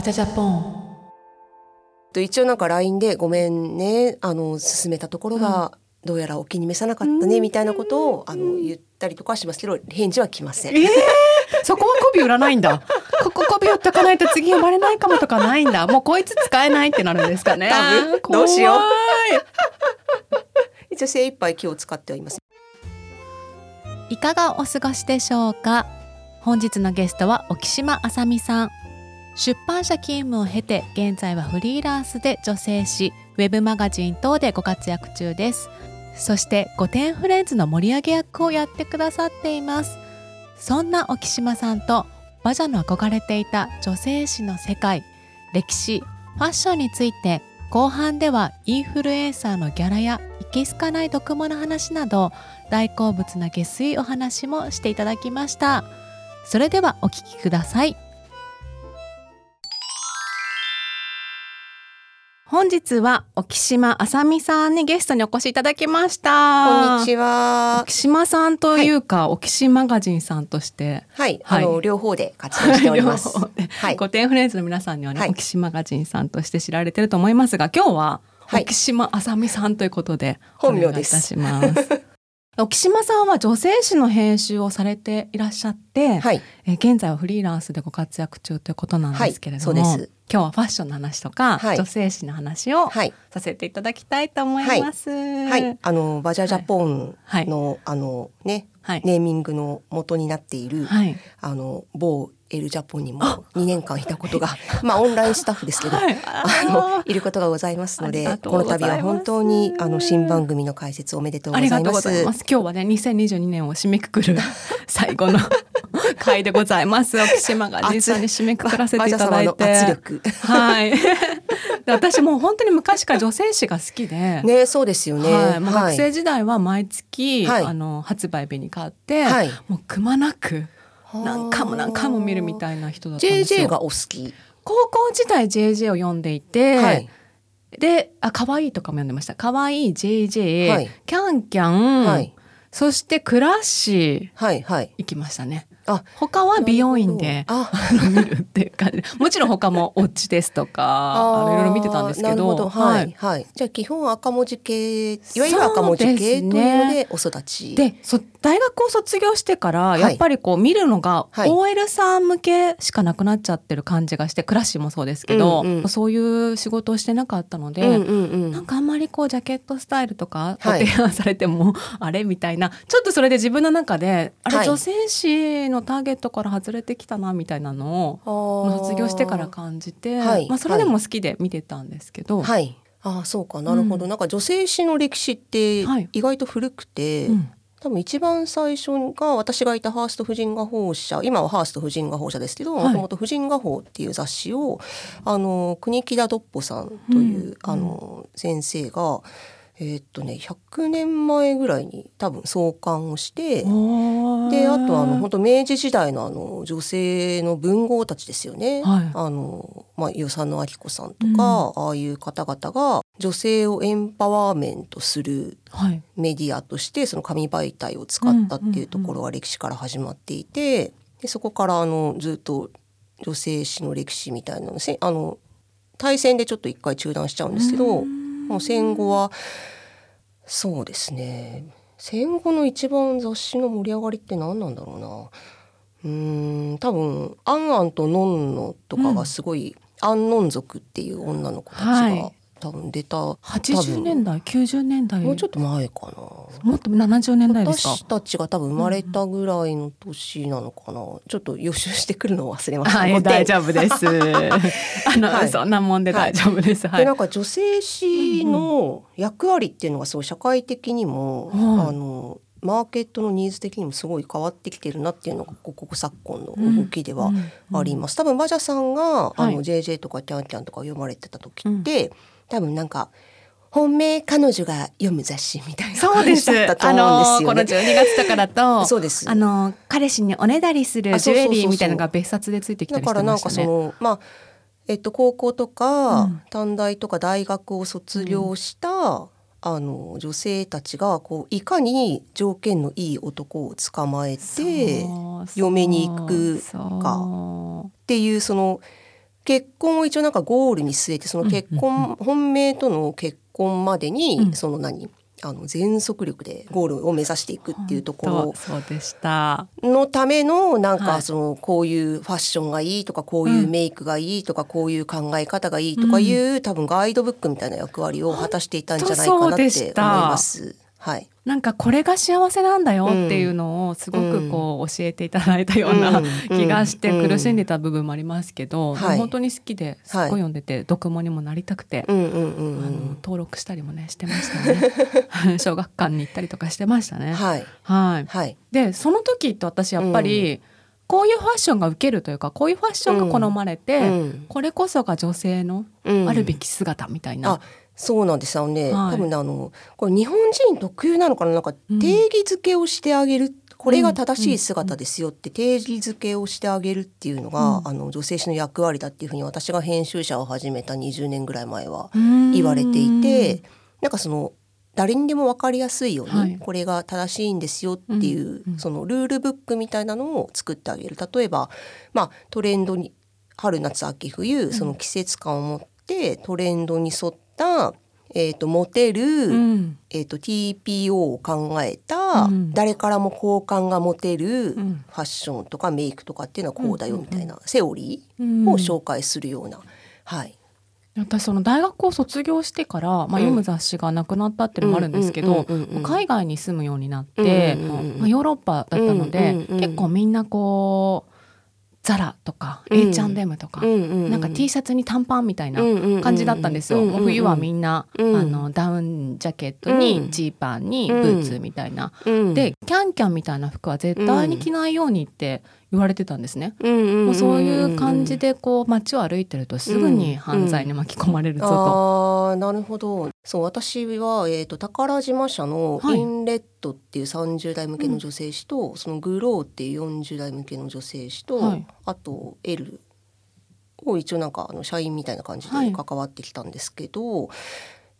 バチャジャポン。と一応なんか LINE でごめんねあの進めたところがどうやらお気に召さなかったねみたいなことをあの言ったりとかしますけど返事は来ません。えー、そこは媚び売らないんだ。ここ媚び売っとかないと次呼ばれないかもとかないんだ。もうこいつ使えないってなるんですかね。多分。どうしよう。一応精一杯気を使っております。いかがお過ごしでしょうか。本日のゲストは沖島あさみさん出版社勤務を経て現在はフリーランスで女性誌ウェブマガジン等でご活躍中です。そして御殿フレンズの盛り上げ役をやってくださっています。そんな沖島さんと馬車の憧れていた女性誌の世界歴史ファッションについて後半ではインフルエンサーのギャラやいけすかない毒物話など大好物な下水お話もしていただきました。それではお聞きください。本日は沖島あさみさんにゲストにお越しいただきました。こんにちは。沖島さんというか、はい、沖島マガジンさんとしてはい、はい、あの両方で活動しております。はい、御殿フレンズの皆さんにはね、はい、沖島マガジンさんとして知られてると思いますが、今日は沖島あさみさんということで本名です。沖島さんは女性誌の編集をされていらっしゃって、はい、え現在はフリーランスでご活躍中ということなんですけれども、はい、今日はファッションの話とか、はい、女性誌の話をさせていただきたいと思います。はい、あのバジャジャポンの、あのね、ネーミングの元になっている、あの某エルジャポンにも2年間いたことが まあオンラインスタッフですけど、はい、あのいることがございますのでこの度は本当にあの新番組の解説おめでとうございます。今日はね2022年を締めくくる 最後の 回でございます。沖島が実際に締めくくらせていただいて。圧力。はい。私も本当に昔から女性誌が好きで。ねそうですよね、はい。まあ、学生時代は毎月、はい、あの発売日に買って、はい、もうくまなく何回も何回も見るみたいな人だったんですよ。JJ がお好き。高校時代 JJ を読んでいて、はい、であ可愛いとかも読んでました。可愛い JJ、はい、キャンキャン、はい、そしてクラッシー、はいはい、行きましたね。あ他は美容院であ。見るっていう感じ。もちろん他もオッチですとかいろいろ見てたんですけどはい、はい、じゃあ基本赤文字系いわゆる赤文字系というのでお育ち。でそ大学を卒業してからやっぱりこう見るのが OL さん向けしかなくなっちゃってる感じがしてクラッシュもそうですけど、うんうん、そういう仕事をしてなかったので、うんうんうん、なんかあんまりこうジャケットスタイルとかご提案されても、はい、あれ？みたいな。ちょっとそれで自分の中であれ、女性誌のターゲットから外れてきたなみたいなのを卒業してから感じて、はい、まあ、それでも好きで見てたんですけど。はい。ああそうか。なるほど、うん、なんか女性誌の歴史って意外と古くて、うん多分一番最初が私がいたハースト婦人画報社今はハースト婦人画報社ですけどもともと婦人画報っていう雑誌をあの国木田ドッポさんという、うん、あの先生がえー、っとね100年前ぐらいに多分創刊をしてであとあの本当明治時代のあの女性の文豪たちですよね、はい、あのまあ、与謝野明子さんとか、うん、ああいう方々が女性をエンパワーメントするメディアとしてその紙媒体を使ったっていうところが歴史から始まっていてでそこからあのずっと女性史の歴史みたいなのあの大戦でちょっと一回中断しちゃうんですけど。うん。もう戦後はそうですね戦後の一番雑誌の盛り上がりって何なんだろうな。うん多分「アンアンとノンノ」とかがすごい、うん、アンノン族っていう女の子たちが多分出た80年代90年代。もうちょっと前かな。もっと70年代ですか？私たちが多分生まれたぐらいの年なのかな、うん、ちょっと予習してくるのを忘れました、はい、大丈夫です。あの、はい、そんなもんで大丈夫です、はい、でなんか女性誌の役割っていうのがすごい社会的にも、うん、あのマーケットのニーズ的にもすごい変わってきてるなっていうのがここ昨今の動きではあります。うんうん、多分バジャさんが、あの JJ とかキャンキャンとか読まれてた時って、多分なんか本命彼女が読む雑誌みたいなそうです。あのこの12月とかだと、そうです。あの彼氏におねだりするジュエリーみたいなのが別冊でついてきたりしてましたね。だからなんかそのまあえっと高校とか、うん、短大とか大学を卒業した、うん、あの女性たちがこういかに条件のいい男を捕まえて嫁に行くかっていうその結婚を一応なんかゴールに据えてその結婚、本命との結婚までに、その何あの全速力でゴールを目指していくっていうところそうでした。のためのなんかそのこういうファッションがいいとかこういうメイクがいいとかこういう考え方がいいとかいう多分ガイドブックみたいな役割を果たしていたんじゃないかなって思います。はい、なんかこれが幸せなんだよっていうのをすごくこう教えていただいたような 気がして苦しんでた部分もありますけど、本当に好きですっごい読んでて読モにもなりたくて、あの登録したりもねしてましたね。小学館に行ったりとかしてましたね。はい、はい。はい、でその時って私やっぱり、こういうファッションが受けるというかこういうファッションが好まれて、これこそが女性のあるべき姿みたいな、そうなんですよね、はい、多分ねあのこれ日本人特有なのかな？なんか定義づけをしてあげる、うん、これが正しい姿ですよって定義づけをしてあげるっていうのが、うん、あの女性誌の役割だっていうふうに私が編集者を始めた20年ぐらい前は言われていて、んなんかその誰にでも分かりやすいように、これが正しいんですよっていう、そのルールブックみたいなのを作ってあげる。例えば、まあ、トレンドに春夏秋冬その季節感を持ってトレンドに沿ってた、えーと、モテる、うん、えーと、TPO を考えた、うん、誰からも好感が持てるファッションとかメイクとかっていうのはこうだよみたいな、セオリーを紹介するような。はい。私その大学を卒業してから、まあ、読む雑誌がなくなったっていうのもあるんですけど海外に住むようになって、まあ、ヨーロッパだったので、結構みんなこうザラとか、うん、H&M とか、うんうんうん、なんか T シャツに短パンみたいな感じだったんですよ。うんうんうん、冬はみんな、うん、あのダウンジャケットにジーパンにブーツみたいな、でキャンキャンみたいな服は絶対に着ないようにって言われてたんですね。もうそういう感じでこう街を歩いてるとすぐに犯罪に巻き込まれるぞと。うん。うん、あなるほど。そう私はえっ、ー、と宝島社のインレットっていう30代向けの女性誌と、はい、そのグローっていう40代向けの女性誌と、はい、あと L を一応なんかあの社員みたいな感じで関わってきたんですけど、はい、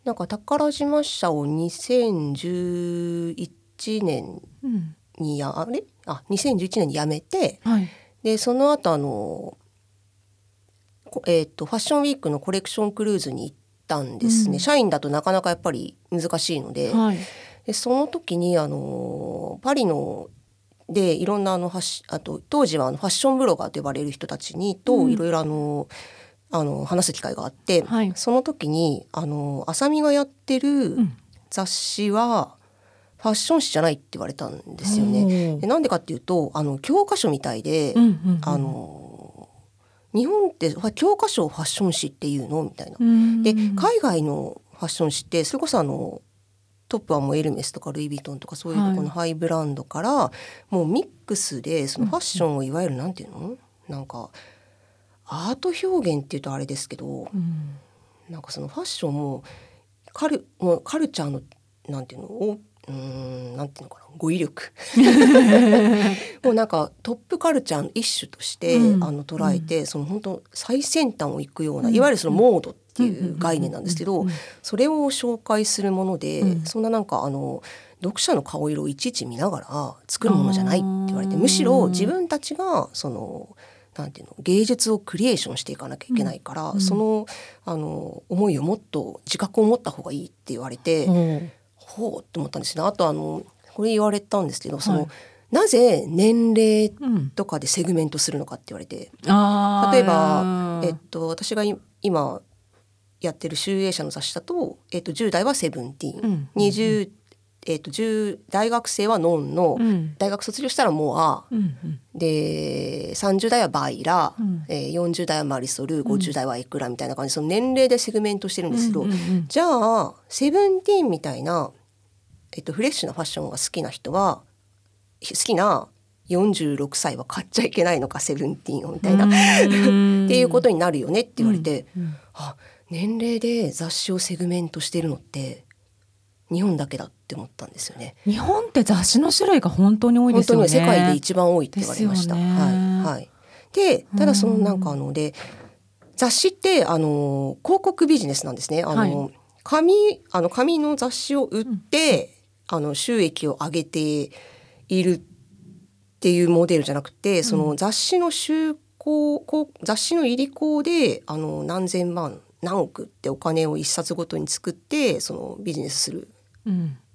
なんか宝島社を2011年にや、あれ？あ2011年に辞めて、はい、でその後あのえーと、ファッションウィークのコレクションクルーズに行ったんですね、うん、社員だとなかなかやっぱり難しいので。はい、でその時にあのパリのでいろんなあのあと当時はあのファッションブロガーと呼ばれる人たちにといろいろあの、うん、あの話す機会があって、はい、その時にあの浅見がやってる雑誌は、ファッション誌じゃないって言われたんですよね。でなんでかっていうとあの教科書みたいで、あの日本って教科書をファッション誌っていうのみたいな。で海外のファッション誌ってそれこそあのトップはもうエルメスとかルイ・ヴィトンとかそういうとこのハイブランドから、はい、もうミックスでそのファッションをいわゆるなんていうの？なんかアート表現っていうとあれですけど、うん、なんかそのファッションもカルもうカルチャーのなんていうの？うんなんていうのかな？語彙力。もうなんかトップカルチャーの一種として、うん、あの捉えて、うん、その本当最先端をいくような、うん、いわゆるそのモードっていう概念なんですけど、それを紹介するもので、そんななんかあの読者の顔色をいちいち見ながら作るものじゃないって言われてむしろ自分たちがそのなんていうの？芸術をクリエーションしていかなきゃいけないから、そのあの思いをもっと自覚を持った方がいいって言われて。ほうって思ったんですね。あとあのこれ言われたんですけどその、はい、なぜ年齢とかでセグメントするのかって言われて、うん、例えば、えっと、私が今やってる集英社の雑誌だと、えっと、10代は Seventeen、20えーと、と大学生は non-no、うん、大学卒業したら MORE、うんうん、で30代は BAILA、うん、えー、40代は Marisol。50代は éclat みたいな感じ。その年齢でセグメントしてるんですけど、うんうんうん、じゃあ Seventeen みたいなえっと、フレッシュなファッションが好きな人は好きな46歳は買っちゃいけないのかセブンティーンをみたいなっていうことになるよねって言われて、うんうん、あ年齢で雑誌をセグメントしてるのって日本だけだって思ったんですよね。日本って雑誌の種類が本当に多いですよね。世界で一番多いって言われました。はいはい。でただそのなんかあので雑誌ってあの広告ビジネスなんですね。あの、はい、紙あの紙の雑誌を売って、あの収益を上げているっていうモデルじゃなくて、その雑誌の週こう雑誌の入り口であの何千万何億ってお金を一冊ごとに作ってそのビジネスする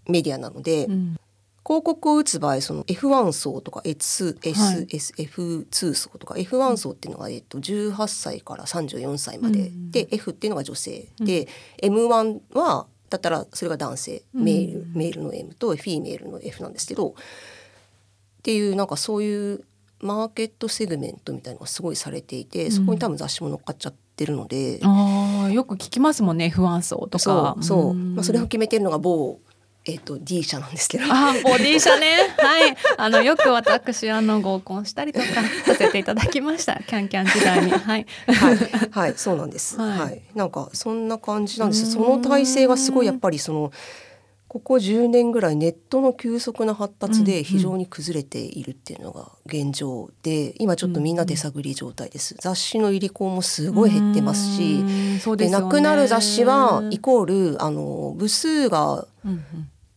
メディアなので、うん、広告を打つ場合その F1 層とか SSF2 層とか F1 層っていうのが、えっと、18歳から34歳まで、うん、で F っていうのが女性、うん、で M1 はだったらそれが男性メール、メールの M とフィーメールの F なんですけどっていうなんかそういうマーケットセグメントみたいのがすごいされていてそこに多分雑誌も乗っかっちゃってるので、うん、あよく聞きますもんね不安層とか。そうそう、まあ、それを決めてるのが某えっ、ー、と D 社なんですけど。あ、ボディ社ね。はい。あのよく私あの合コンしたりとかさせていただきました。キャンキャン時代に。はい。はい、はい、そうなんです。はい、はい。なんかそんな感じなんです。その体制がすごいやっぱりそのここ10年ぐらいネットの急速な発達で非常に崩れているっていうのが現状で今ちょっとみんな手探り状態です、雑誌の入り口もすごい減ってますしで、ね、なくなる雑誌はイコールあの部数が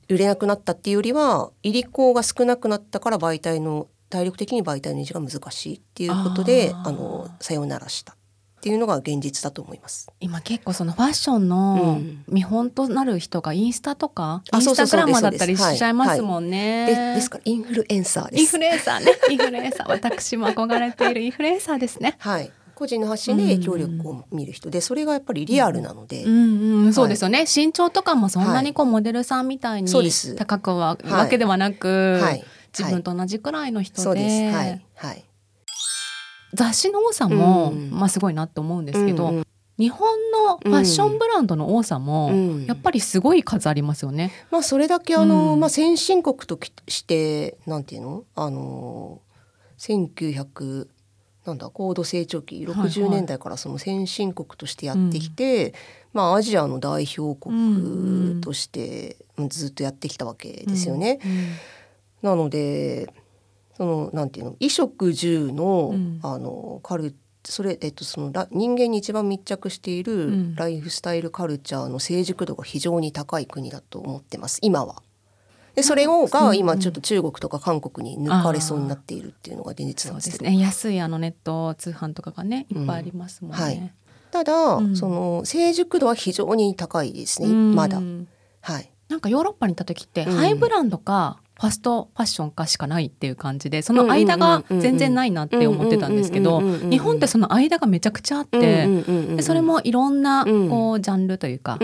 売れなくなったっていうよりは入り口が少なくなったから媒体の体力的に媒体の維持が難しいっていうことであのさようならしたっていうのが現実だと思います。今結構そのファッションの見本となる人がインスタとか、うん、インスタグラマーだったりしちゃいますもんね、はいはい、でですからインフルエンサーです。インフルエンサーね。インフルエンサー。私も憧れているインフルエンサーですね。はい個人の発信で影響力を見る人。で、それがやっぱりリアルなので、うんうん、そうですよね、身長とかもそんなにこうモデルさんみたいに高くはわけではなく、自分と同じくらいの人で、はい、はい。雑誌の多さも、まあ、すごいなって思うんですけど、日本のファッションブランドの多さもやっぱりすごい数ありますよね。うん、まあそれだけあの、うん、まあ先進国としてなんていうの？あの1900なんだ高度成長期60年代からその先進国としてやってきて、はいはい、まあアジアの代表国としてずっとやってきたわけですよね。うんうん、なのでそのなんていうの衣食住の,、あのカルそれ、えっと、その人間に一番密着しているライフスタイルカルチャーの成熟度が非常に高い国だと思ってます今は。でそれをが今ちょっと中国とか韓国に抜かれそうになっているっていうのが現実なんですけど、ね、安いあのネット通販とかがねいっぱいありますもんね。うんはい、ただ、うん、その成熟度は非常に高いですね、まだ。はい。なんかヨーロッパに行った時って、ハイブランドかファストファッションかしかないっていう感じでその間が全然ないなって思ってたんですけど日本ってその間がめちゃくちゃあってでそれもいろんなこうジャンルというか。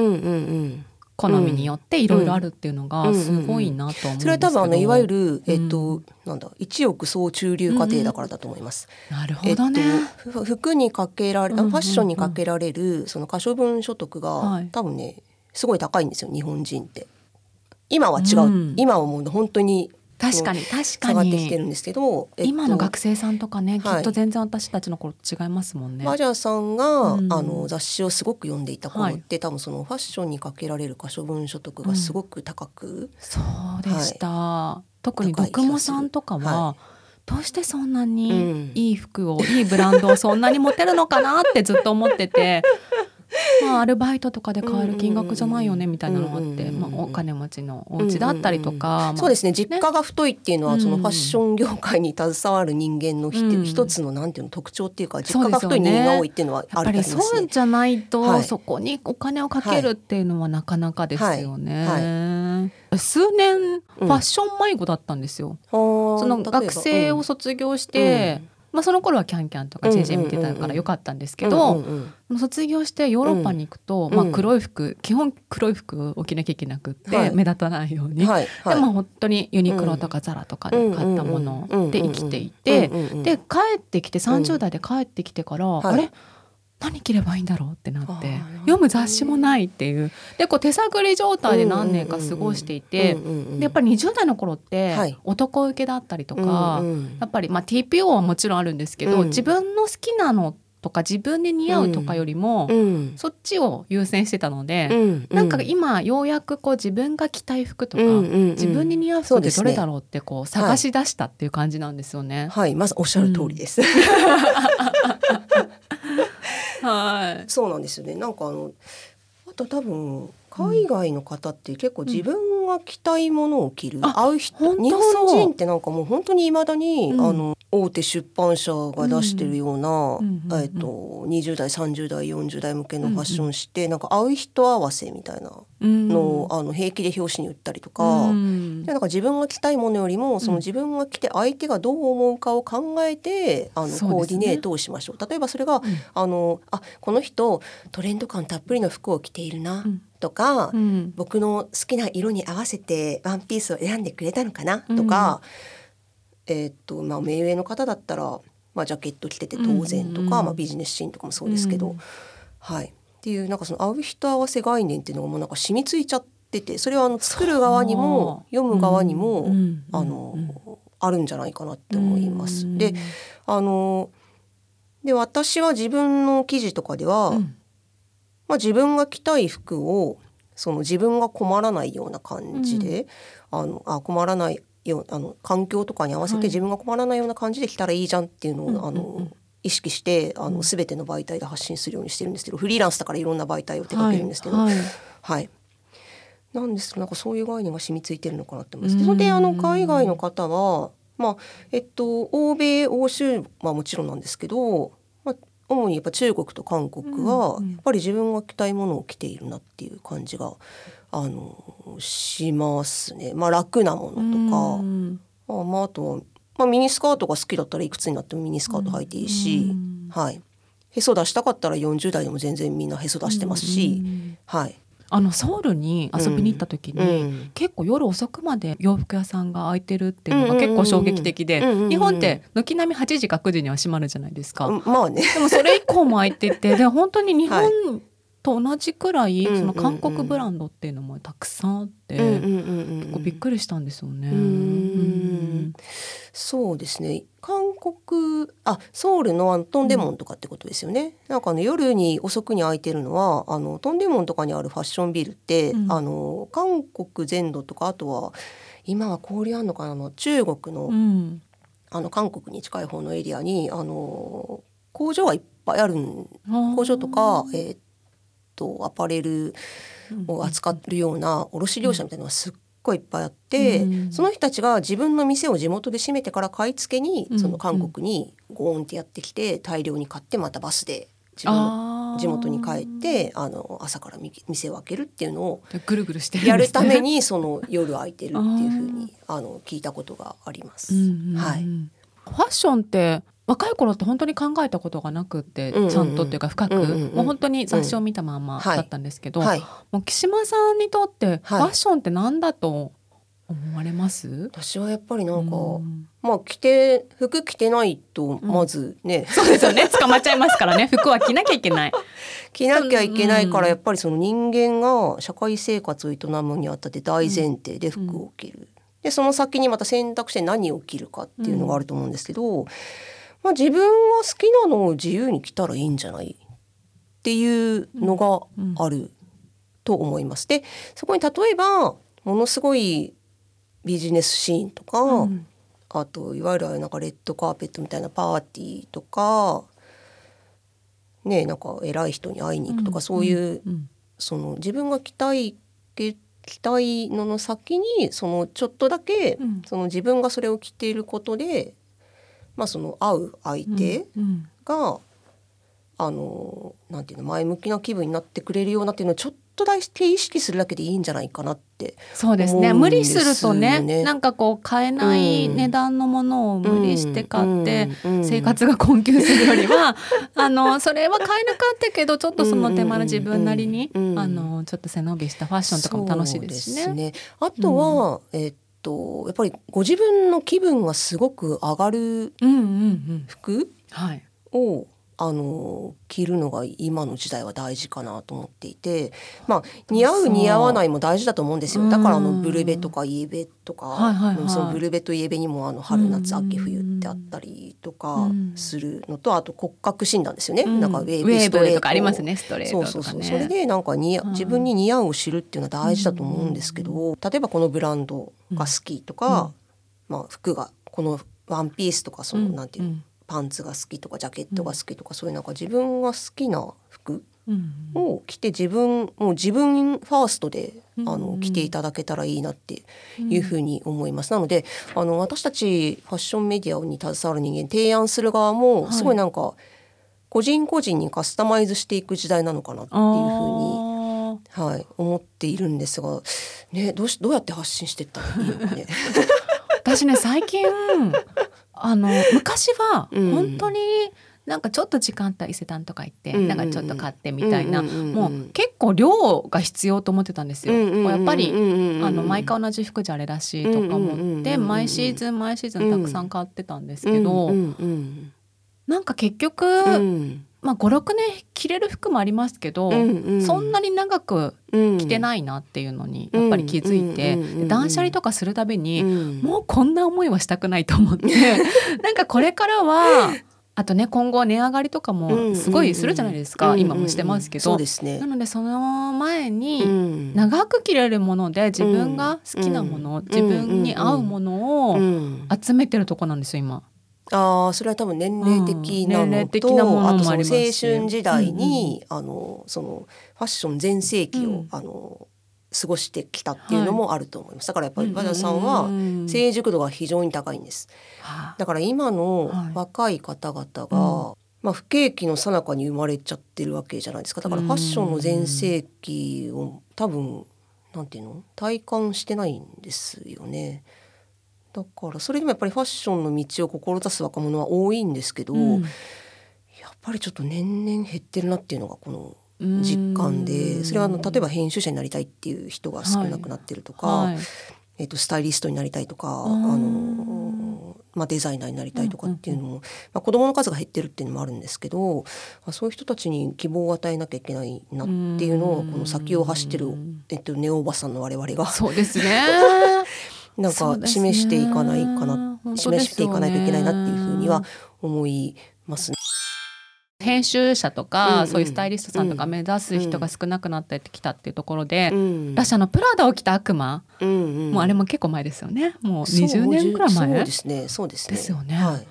好みによっていろいろあるっていうのがすごいなと思うんそれは多分あのいわゆる、えっとなんだ一億総中流家庭だからだと思います。なるほどね、えっと、服にかけられ、ファッションにかけられるその可処分所得が、多分ねすごい高いんですよ日本人って。今は違う、うん、今はもう本当に確かに確かに。下がってきてるんですけど、えっと、今の学生さんとかね、はい、きっと全然私たちの頃と違いますもんね。マジャさんが、うん、あの雑誌をすごく読んでいた頃って、はい、多分そのファッションにかけられる可処分所得がすごく高く、うん、そうでした、はい、特に読モさんとかは、どうしてそんなにいい服を、うん、いいブランドをそんなに持てるのかなってずっと思ってて まあ、アルバイトとかで買える金額じゃないよねみたいなのがあって、まあ、お金持ちのお家だったりとか、そうですね実家が太いっていうのは、そのファッション業界に携わる人間の一つのなんていうの特徴っていうか実家が太い人間が多いっていうのはあるりますね。そうじゃないと、そこにお金をかけるっていうのはなかなかですよね。数年ファッション迷子だったんですよ。その学生を卒業して、まあ、その頃はキャンキャンとか JJ 見てたからよかったんですけど、卒業してヨーロッパに行くと、まあ、黒い服基本黒い服を着なきゃいけなくって、目立たないように、はいでも本当にユニクロとかザラとかで買ったもので生きていて、で帰ってきて30代で帰ってきてから、あれ何着ればいいんだろうってなって読む雑誌もないっていう。でこう手探り状態で何年か過ごしていてでやっぱり20代の頃って男受けだったりとか、やっぱりまあ TPO はもちろんあるんですけど、自分の好きなのとか自分に似合うとかよりも、そっちを優先してたので、なんか今ようやくこう自分が着たい服とか、自分に似合う服ってどれだろうってこう探し出したっていう感じなんですよね。はい、まずおっしゃる通りです。はい、そうなんですよね。なんかあのあと多分海外の方って結構自分が着たいものを着る、うん、会う人日本人ってなんかもう本当にいまだに、うん、あの大手出版社が出してるような、えっと20代30代40代向けのファッション誌って、なんか会う人合わせみたいなのを、あの平気で表紙に売ったりとか、でなんか自分が着たいものよりもその自分が着て相手がどう思うかを考えて、あのコーディネートをしましょう。例えばそれが、あのあこの人トレンド感たっぷりの服を着ているな。とか、うん、僕の好きな色に合わせてワンピースを選んでくれたのかなとか、えー、っとまあ目上の方だったら、まあ、ジャケット着てて当然とか、うん。うん、まあ、ビジネスシーンとかもそうですけど、うん、はい。っていうなんかその会う人合わせ概念っていうのがもうなんか染みついちゃっててそれはあの作る側にも読む側にも、うん、あの、あるんじゃないかなって思います。であので私は自分の記事とかでは、まあ、自分が着たい服をその自分が困らないような感じで、あのあ困らないよあの環境とかに合わせて自分が困らないような感じで来たらいいじゃんっていうのを、あの意識してあの全ての媒体で発信するようにしてるんですけどフリーランスだからいろんな媒体を手掛けるんですけど、はい、はい、なんですけどなんかそういう概念が染みついてるのかなって思います。それであの海外の方はまあえっと欧米欧州はもちろんなんですけど、まあ、主にやっぱ中国と韓国はやっぱり自分が着たいものを着ているなっていう感じがあのしますね。まあ、楽なものとか、まあ、まあ、あとまあ、ミニスカートが好きだったらいくつになってもミニスカート履いていいし、はい、へそ出したかったら40代でも全然みんなへそ出してますし、はい、あのソウルに遊びに行った時に、うん、結構夜遅くまで洋服屋さんが開いてるっていうのが結構衝撃的で、日本って軒並み8時か9時には閉まるじゃないですか。まあね、でもそれ以降も開いててで本当に日本と同じくらい、その韓国ブランドっていうのもたくさんあって、結構びっくりしたんですよね。そうですね。韓国あソウルのあのトンデモンとかってことですよね、なんかあの夜に遅くに開いてるのはあのトンデモンとかにあるファッションビルって、うん、あの韓国全土とかあとは今は交流あんのかなの中国の、うん、あの韓国に近い方のエリアにあの工場がいっぱいある工場とか、えー、とアパレルを扱ってるような卸業者みたいなのがすっごいいっぱいあって、うん、その人たちが自分の店を地元で閉めてから買い付けにその韓国にゴーンってやってきて大量に買ってまたバスで自分の地元に帰ってあの朝から店を開けるっていうのをぐるぐるしてやるためにその夜空いてるっていうふうに あの聞いたことがあります。はい。ファッションって若い頃って本当に考えたことがなくて、うんうん、ちゃんとっていうか深く、うんうん、もう本当に雑誌を見たままだったんですけど、うんはい、もう木島さんにとってファッションって何だと思われます、私はやっぱりなんか、うん、まあ着て服着てないとまずね、そうですよね。捕まっちゃいますからね。服は着なきゃいけない。着なきゃいけないからやっぱりその人間が社会生活を営むにあたって大前提で服を着る、でその先にまた選択して何を着るかっていうのがあると思うんですけど、まあ、自分が好きなのを自由に着たらいいんじゃない？っていうのがあると思います。でそこに例えばものすごいビジネスシーンとか、うん、あといわゆるなんかレッドカーペットみたいなパーティーとかねなんか偉い人に会いに行くとか、うん、そういう、うん、その自分が着たい着たいのの先にそのちょっとだけ、その自分がそれを着ていることでまあ、その会う相手が、うん、あのなんていうの前向きな気分になってくれるようなっていうのをちょっとだけ意識するだけでいいんじゃないかなってそうですね。無理するとねなんかこう買えない値段のものを無理して買って生活が困窮するよりは、あのそれは買えなかったけどちょっとその手間の自分なりに、あのちょっと背伸びしたファッションとかも楽しいですしね。ね。あとは、えっとやっぱりご自分の気分がすごく上がる服をあの着るのが今の時代は大事かなと思っていて、まあ、似合う似合わないも大事だと思うんですよ。だからあのブルベとかイエベとか、はいはいはい、そのブルベとイエベにもあの春夏秋冬ってあったりとかするのとあと骨格診断ですよね、なんかウェーブストレート。とかありますね。ストレート、ね、そうそうそう。それでなんか似自分に似合うを知るっていうのは大事だと思うんですけど、例えばこのブランドが好きとか、まあ、服がこのワンピースとかその、なんていうのパンツが好きとかジャケットが好きとか、そういうなんか自分が好きな服を着て自分もう自分ファーストであの着ていただけたらいいなっていうふうに思います。なのであの私たちファッションメディアに携わる人間提案する側もすごいなんか、個人個人にカスタマイズしていく時代なのかなっていうふうにはい、思っているんですが、ね、どうしどうやって発信してったらいいのかね。私ね最近あの昔は本当に、なんかちょっと時間帯伊勢丹とか行って、なんかちょっと買ってみたいな、もう結構量が必要と思ってたんですよ。もうやっぱり、あの毎回同じ服じゃあれらしいとか思って、毎シーズン毎シーズンたくさん買ってたんですけど、なんか結局、まあ、56年着れる服もありますけど、うんうん、そんなに長く着てないなっていうのにやっぱり気づいて、断捨離とかするたびに、うん、もうこんな思いはしたくないと思って なんかこれからはあとね今後値上がりとかもすごいするじゃないですか、今もしてますけど、ね、なのでその前に長く着れるもので自分が好きなもの、自分に合うものを集めてるとこなんですよ今。ああそれは多分年齢的なのと、うん、のあとその青春時代に、うんうん、あのそのファッション全盛期を、うん、あの過ごしてきたっていうのもあると思います、はい、だからやっぱり和田さんは成熟度が非常に高いんです、だから今の若い方々が、はい、まあ、不景気の最中に生まれちゃってるわけじゃないですか。だからファッションの全盛期を多分なんていうの？体感してないんですよね。だからそれでもやっぱりファッションの道を志す若者は多いんですけど、うん、やっぱりちょっと年々減ってるなっていうのがこの実感でそれはあの例えば編集者になりたいっていう人が少なくなってるとか、はい。はい、えー、とスタイリストになりたいとかあの、まあ、デザイナーになりたいとかっていうのも、うんうん、まあ、子どもの数が減ってるっていうのもあるんですけど、まあ、そういう人たちに希望を与えなきゃいけないなっていうのをこの先を走ってる、えっと、ネオおばさんの我々が。そうですね なんか示していかないかな、ね、示していかないといけないなっていうふうには思いますね。編集者とか、うんうん、そういうスタイリストさんとか目指す人が少なくなってきたっていうところで、うん、ラシャのプラダを着た悪魔、うんうん、もうあれも結構前ですよね。もう20年くらい前？そうですね。そうですね。ですよね、はい、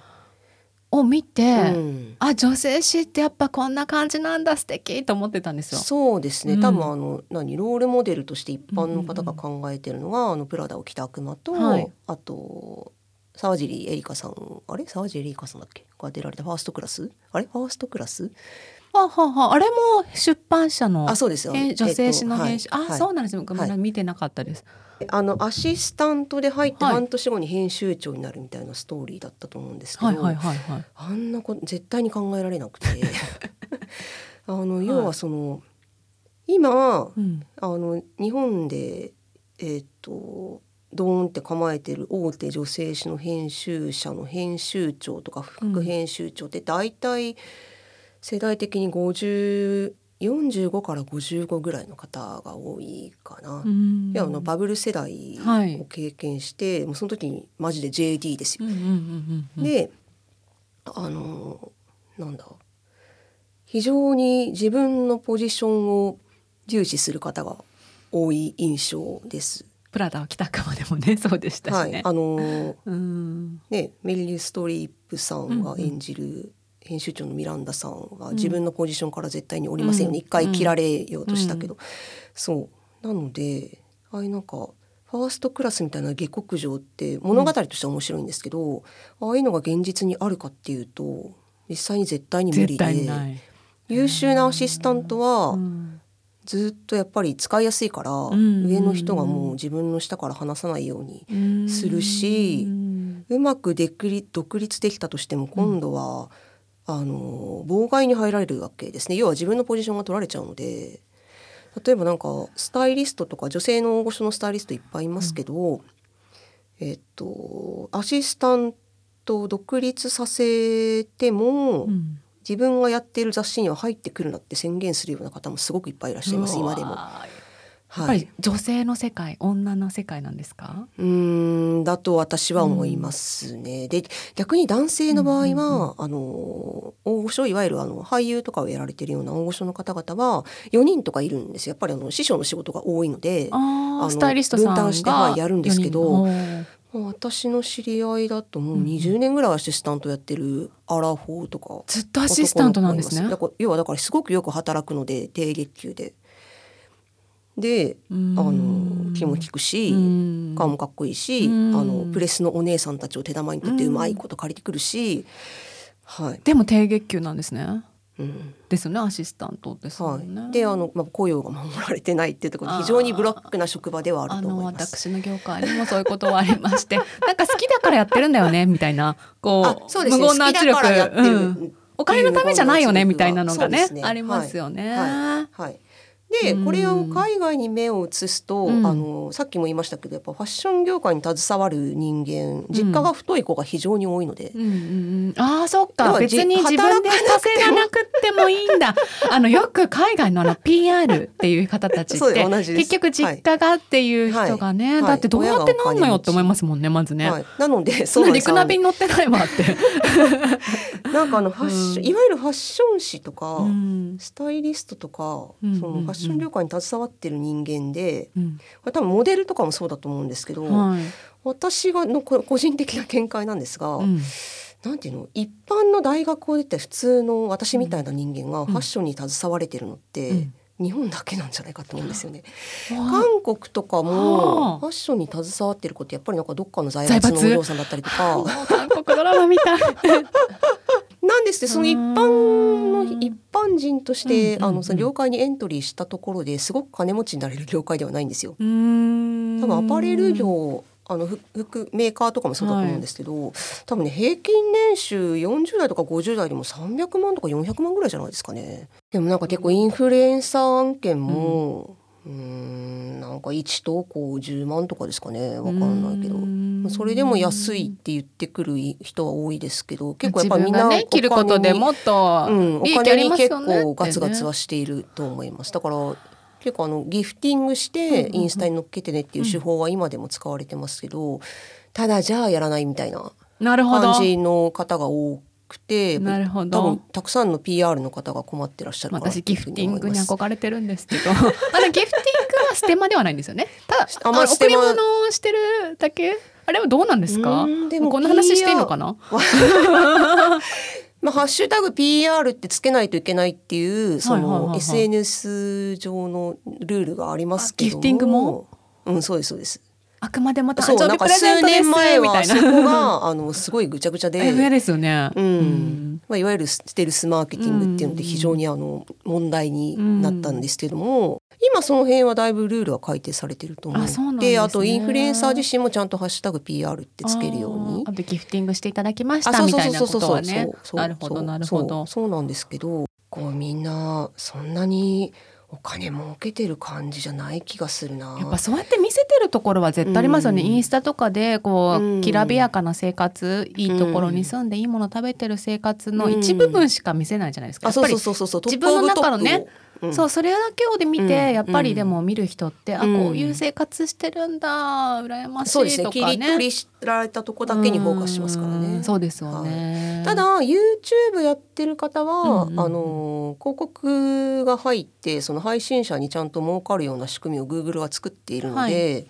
を見て、うん、あ女性誌ってやっぱこんな感じなんだ素敵と思ってたんですよ。そうですね、多分あの何ロールモデルとして一般の方が考えてるのが、うんうん、あのプラダを着た悪魔と、はい、あと沢尻エリカさん。あれ？沢尻エリカさんだっけが出られたファーストクラス？あれ？ファーストクラス？はははあ。れも出版社のあそうですよ、女性誌の編集、えっと、あ、はい、そうなんです。よ、はい、見てなかったです。あのアシスタントで入って半年後に編集長になるみたいなストーリーだったと思うんですけど、はいはいはいはい、あんなこと絶対に考えられなくて。あの要はその、今、うん、あの日本でえっ、ー、とドーンって構えてる大手女性誌の編集者の編集長とか副編集長って大体世代的に50 45から55ぐらいの方が多いかな。いやあのバブル世代を経験して、はい、もうその時にマジで JD ですよ。であのなんだ非常に自分のポジションを重視する方が多い印象です。プラダを着たかまでもね そうでしたしね。はい、あのー、ねメリル・ストリープさんが演じる編集長のミランダさんが自分のポジションから絶対に降りませんように一回切られようとしたけど、そう。なのでああいうなんかファーストクラスみたいな下克上って物語としては面白いんですけど、ああいうのが現実にあるかっていうと実際に絶対に無理で優秀なアシスタントは、ずっとやっぱり使いやすいから、上の人がもう自分の下から離さないようにするし、うまく独立できたとしても今度は、あの妨害に入られるわけですね。要は自分のポジションが取られちゃうので。例えばなんかスタイリストとか女性の大御所のスタイリストいっぱいいますけど、うん、えっとアシスタントを独立させても、うん、自分がやっている雑誌には入ってくるなって宣言するような方もすごくいっぱいいらっしゃいます今でも。やっぱり女性の世界、女の世界なんですか？うんだと私は思いますね。うん、で逆に男性の場合は、あの大御所いわゆるあの俳優とかをやられてるような大御所の方々は4人とかいるんですやっぱりあの師匠の仕事が多いのであスタイリストさん分担して、はい、やるんですけど私の知り合いだともう20年ぐらいアシスタントやってるアラフォーとか、ずっとアシスタントなんですね。要はだからすごくよく働くので低月給でであの気も利くし顔もかっこいいしあのプレスのお姉さんたちを手玉に取ってうまいこと借りてくるし、はい、でも低月給なんですね。うん、ですねアシスタントですもね。はい、であの、まあ、雇用が守られてないっていうところ非常にブラックな職場ではあると思います。私の業界にもそういうことはありましてなんか好きだからやってるんだよね みたいな。こう、ね、無言の圧力、うん、お金のためじゃないよねみたいなのがね、ね、ありますよね。はい、はい。はいでこれを海外に目を移すと、うん、あのさっきも言いましたけどやっぱファッション業界に携わる人間実家が太い子が非常に多いので、うんうんうん、ああそっか。別に自分で稼がなくてもいいんだ。あの よく海外のあの PR っていう方たちって結局実家がっていう人がね、はい。はい、だってどうやってなんのよって思いますもんねまずね、はい、なので その陸ナビに乗ってないわって。なんかあのファッション、いわゆるファッション誌とか、スタイリストとか、そのファッション業界に携わってる人間で、これ多分モデルとかもそうだと思うんですけど、私がの個人的な見解なんですが、なんていうの？一般の大学を出て普通の私みたいな人間がファッションに携われてるのって、日本だけなんじゃないかと思うんですよね。韓国とかもファッションに携わってる子ってやっぱりなんかどっかの財閥のお嬢さんだったりとか。韓国ドラマみたい。なんですってその一般の一般人として、あのその業界にエントリーしたところですごく金持ちになれる業界ではないんですよ。多分アパレル業あの服メーカーとかもそうだと思うんですけど、はい、多分ね平均年収40代とか50代でも300万とか400万ぐらいじゃないですかね。でもなんか結構インフルエンサー案件も、うん、うんなんか1投稿10万とかですかね。わかんないけど。それでも安いって言ってくる人は多いですけど結構やっぱみんな、ね、切ることでもっと、うん、お金に結構ガツガツはしていると思います。だから結構あのギフティングしてインスタに載っけてねっていう手法は今でも使われてますけど、ただじゃあやらないみたいな感じの方が多くてなるほど。多分たくさんの PR の方が困ってらっしゃる私ギフティングに憧れてるんですけど。あのギフティングはステマではないんですよね。ただあ、まあ、贈り物をしてるだけ？あれはどうなんですか？でもこんな話していいのかな？まあ、ハッシュタグ PR ってつけないといけないっていうその SNS 上のルールがありますけども、ギフティングも？うんそうですそうですあくまでも誕生日プレゼントですみたいな。そこがあのすごいぐちゃぐちゃで、嫌ですよね。うん。まあいわゆるステルスマーケティングっていうので非常にあの問題になったんですけども、今その辺はだいぶルールは改定されてると思う。あそうなんで、ね、あとインフルエンサー自身もちゃんとハッシュタグ PR ってつけるように。あとギフティングしていただきましたみたいなことはね。なるほどなるほど。そうなんですけど、こうみんなそんなに。お金儲けてる感じじゃない気がするな。やっぱそうやって見せてるところは絶対ありますよね、うん、インスタとかでこう、うん、きらびやかな生活いいところに住んでいいもの食べてる生活の一部分しか見せないじゃないですか、やっぱり自分の中のねそうそれだけをで見て、やっぱりでも見る人って、あこういう生活してるんだ羨ましいとかね。そうですね。切り取りられたとこだけにフォーカスしますからね。そうですよね、はい、ただ YouTube やってる方は、うんうん、あの広告が入ってその配信者にちゃんと儲かるような仕組みを Google は作っているので。はい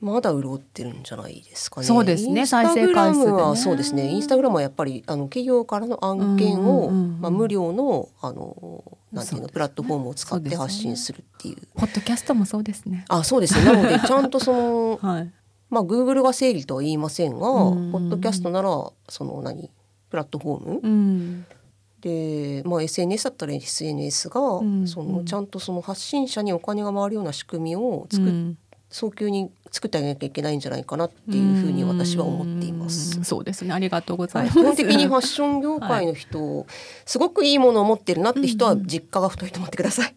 まだ潤ってるんじゃないですかね。そうですね。再生回数、はそうですね。インスタグラムはやっぱりあの企業からの案件を、まあ無料のあのなんていうのプラットフォームを使って発信するっていう。ポッドキャストもそうですね。あ、そうですね。なのでちゃんとその、はい、まあグーグルが正義とは言いませんが、ポッドキャストならその何プラットフォーム？うんで、まあ、SNS だったら SNS が、そのちゃんとその発信者にお金が回るような仕組みを作っ早急に作ってあげなきゃいけないんじゃないかなっていうふうに私は思っています。うそうですね。ありがとうございます。基本的にファッション業界の人、はい、すごくいいものを持ってるなって人は実家が太いと思ってください。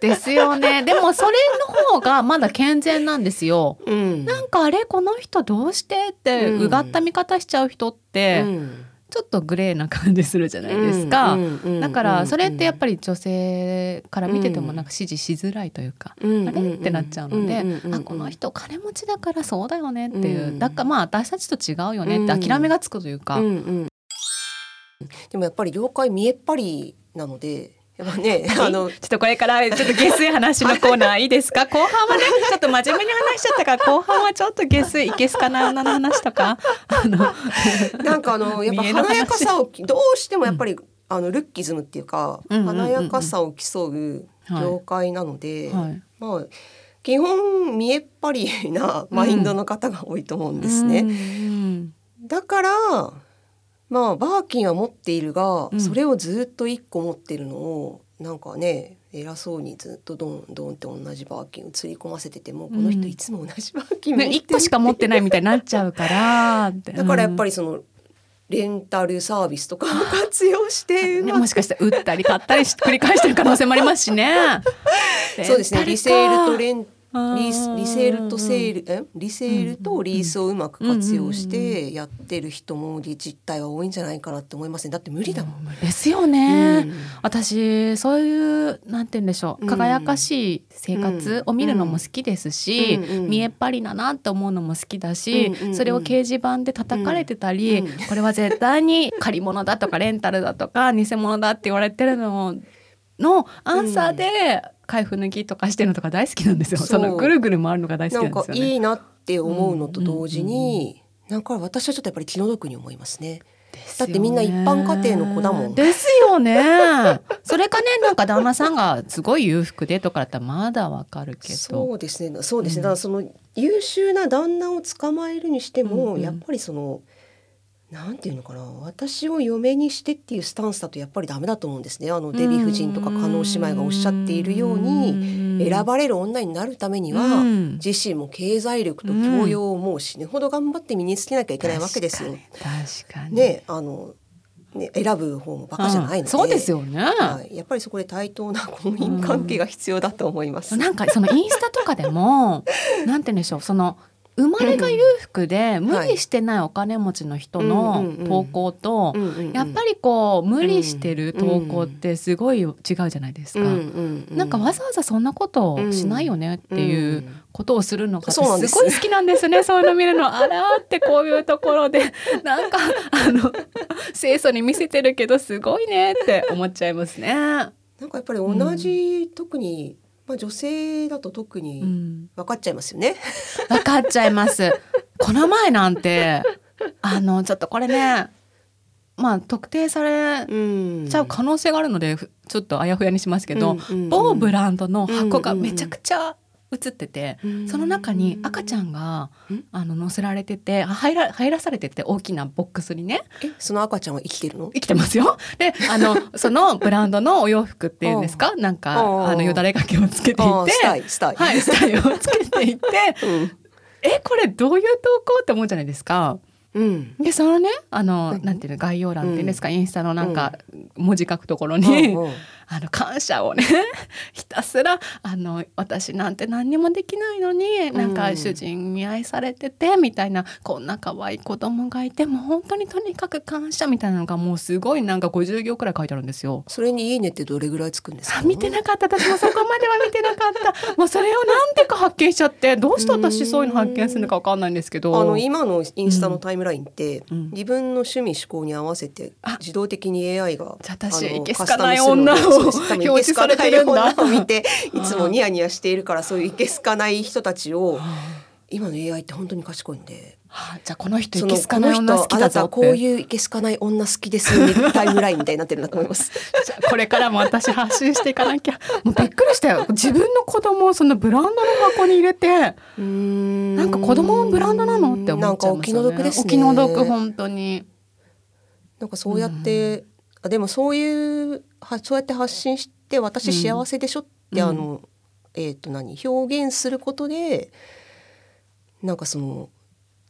ですよね。でもそれの方がまだ健全なんですよ。うん、なんかあれこの人どうしてってうがった見方しちゃう人って、うんちょっとグレーな感じするじゃないですか、だからそれってやっぱり女性から見ててもなんか支持しづらいというか、あれ？ってなっちゃうので、あこの人金持ちだからそうだよねっていう、だからまあ私たちと違うよねって諦めがつくというか、でもやっぱり業界見えっ張りなのでやっぱね、あのちょっとこれからちょっと下水話のコーナーいいですか？後半はねちょっと真面目に話しちゃったか。ら 後半はちょっと下水いけすか？な女の話とか？あのなんかあのやっぱ華やかさをどうしてもやっぱり、うん、あのルッキズムっていうか、うんうんうんうん、華やかさを競う業界なので、はい。はい、まあ基本見えっ張りなマインドの方が多いと思うんですね。うんうん、だからまあバーキンは持っているが、うん、それをずっと1個持ってるのをなんかね偉そうにずっとドンドンって同じバーキンを釣り込ませてても、この人いつも同じバーキン持ってる、ね、1個しか持ってないみたいになっちゃうからだからやっぱりそのレンタルサービスとかを 活用して、ね、もしかして売ったり買ったり繰り返してる可能性もありますしね。そうですねリセールとレンリリセールとセールえ？リセールとリースをうまく活用してやってる人も実態は多いんじゃないかなって思いますねだって無理だもん、うん、ですよね、うん、私そういうなんて言うんでしょう。輝かしい生活を見るのも好きですし、うん、見えっ張りだなって思うのも好きだし、それを掲示板で叩かれてたり、これは絶対に借り物だとかレンタルだとか偽物だって言われてるののアンサーで、開封抜きとかしてるのとか大好きなんですよ。そのぐるぐる回るのが大好きなんですよ、ね、いいなって思うのと同時に、なんか私はちょっとやっぱり気の毒に思いますね。だってみんな一般家庭の子だもん。ですよね。それかねなんか旦那さんがすごい裕福でとかだったらまだわかるけど。そうですね。そうですね。だからその優秀な旦那を捕まえるにしても、うんうん、やっぱりその。なんていうのかな。私を嫁にしてっていうスタンスだとやっぱりダメだと思うんですね。あのデヴィ夫人とか加納姉妹がおっしゃっているように選ばれる女になるためには自身も経済力と教養をもう死ぬほど頑張って身につけなきゃいけないわけですよ。確かに。ねあのね、選ぶ方もバカじゃないので、そうですよね、はい、やっぱりそこで対等な婚姻関係が必要だと思います。なんかそのインスタとかでも なんて言うんでしょう。その生まれが裕福で無理してないお金持ちの人の投稿とやっぱりこう無理してる投稿ってすごい違うじゃないですか。なんかわざわざそんなことしないよねっていうことをするのがす。ごい好きなんですね。そういうの見るの。あらってこういうところで。なんかあの清楚に見せてるけどすごいねって思っちゃいますね。なんかやっぱり同じ、うん、特にまあ、女性だと特に分かっちゃいますよね。うん、分かっちゃいます。この前なんてあのちょっとこれねまあ特定されちゃう可能性があるので、ちょっとあやふやにしますけど、うんうんうん、某ブランドの箱がめちゃくちゃ映ってて、その中に赤ちゃんがあの乗せられてて入ら入らされてて大きなボックスにね。えその赤ちゃんは生きてるの？生きてますよ。であの そのブランドのお洋服っていうんですか？なんかあのよだれ掛けをつけていてスタイスタイはいスタイをつけていて、うん、えこれどういう投稿って思うじゃないですか。うん、でそのねあの、なんていうの概要欄っていうんですか、インスタのなんか文字書くところに、あの感謝をね ひたすらあの私なんて何にもできないのになんか主人に愛されててみたいな、こんな可愛い子供がいても本当にとにかく感謝みたいなのがもうすごいなんか50行くらい書いてあるんですよ。それにいいねってどれぐらいつくんですか見てなかった。私もそこまでは見てなかった。もうそれをなんでか発見しちゃってどうして私そういうの発見するのか分かんないんですけど。あの今のインスタのタイムラインって、うん、自分の趣味思考に合わせて自動的に AI が私いけすかない女を表示されてるんだ。を見て いつもニヤニヤしているからそういういけすかない人たちを今の AI って本当に賢いんで。はあ、じゃあこの人いけすかない女好きだぞこういういけすかない女好きですタイムラインみたいになってるんだと思います。じゃあこれからも私発信していかなきゃ。もうびっくりしたよ。自分の子供をそのブランドの箱に入れて。うん。なんか子供もブランドなのって思っちゃいますよね。お気の毒ですね。お気の毒本当に。なんかそうやってあでもそういうはそうやって発信して私幸せでしょって、うん、あのえっ、ー、と何表現することでなんかその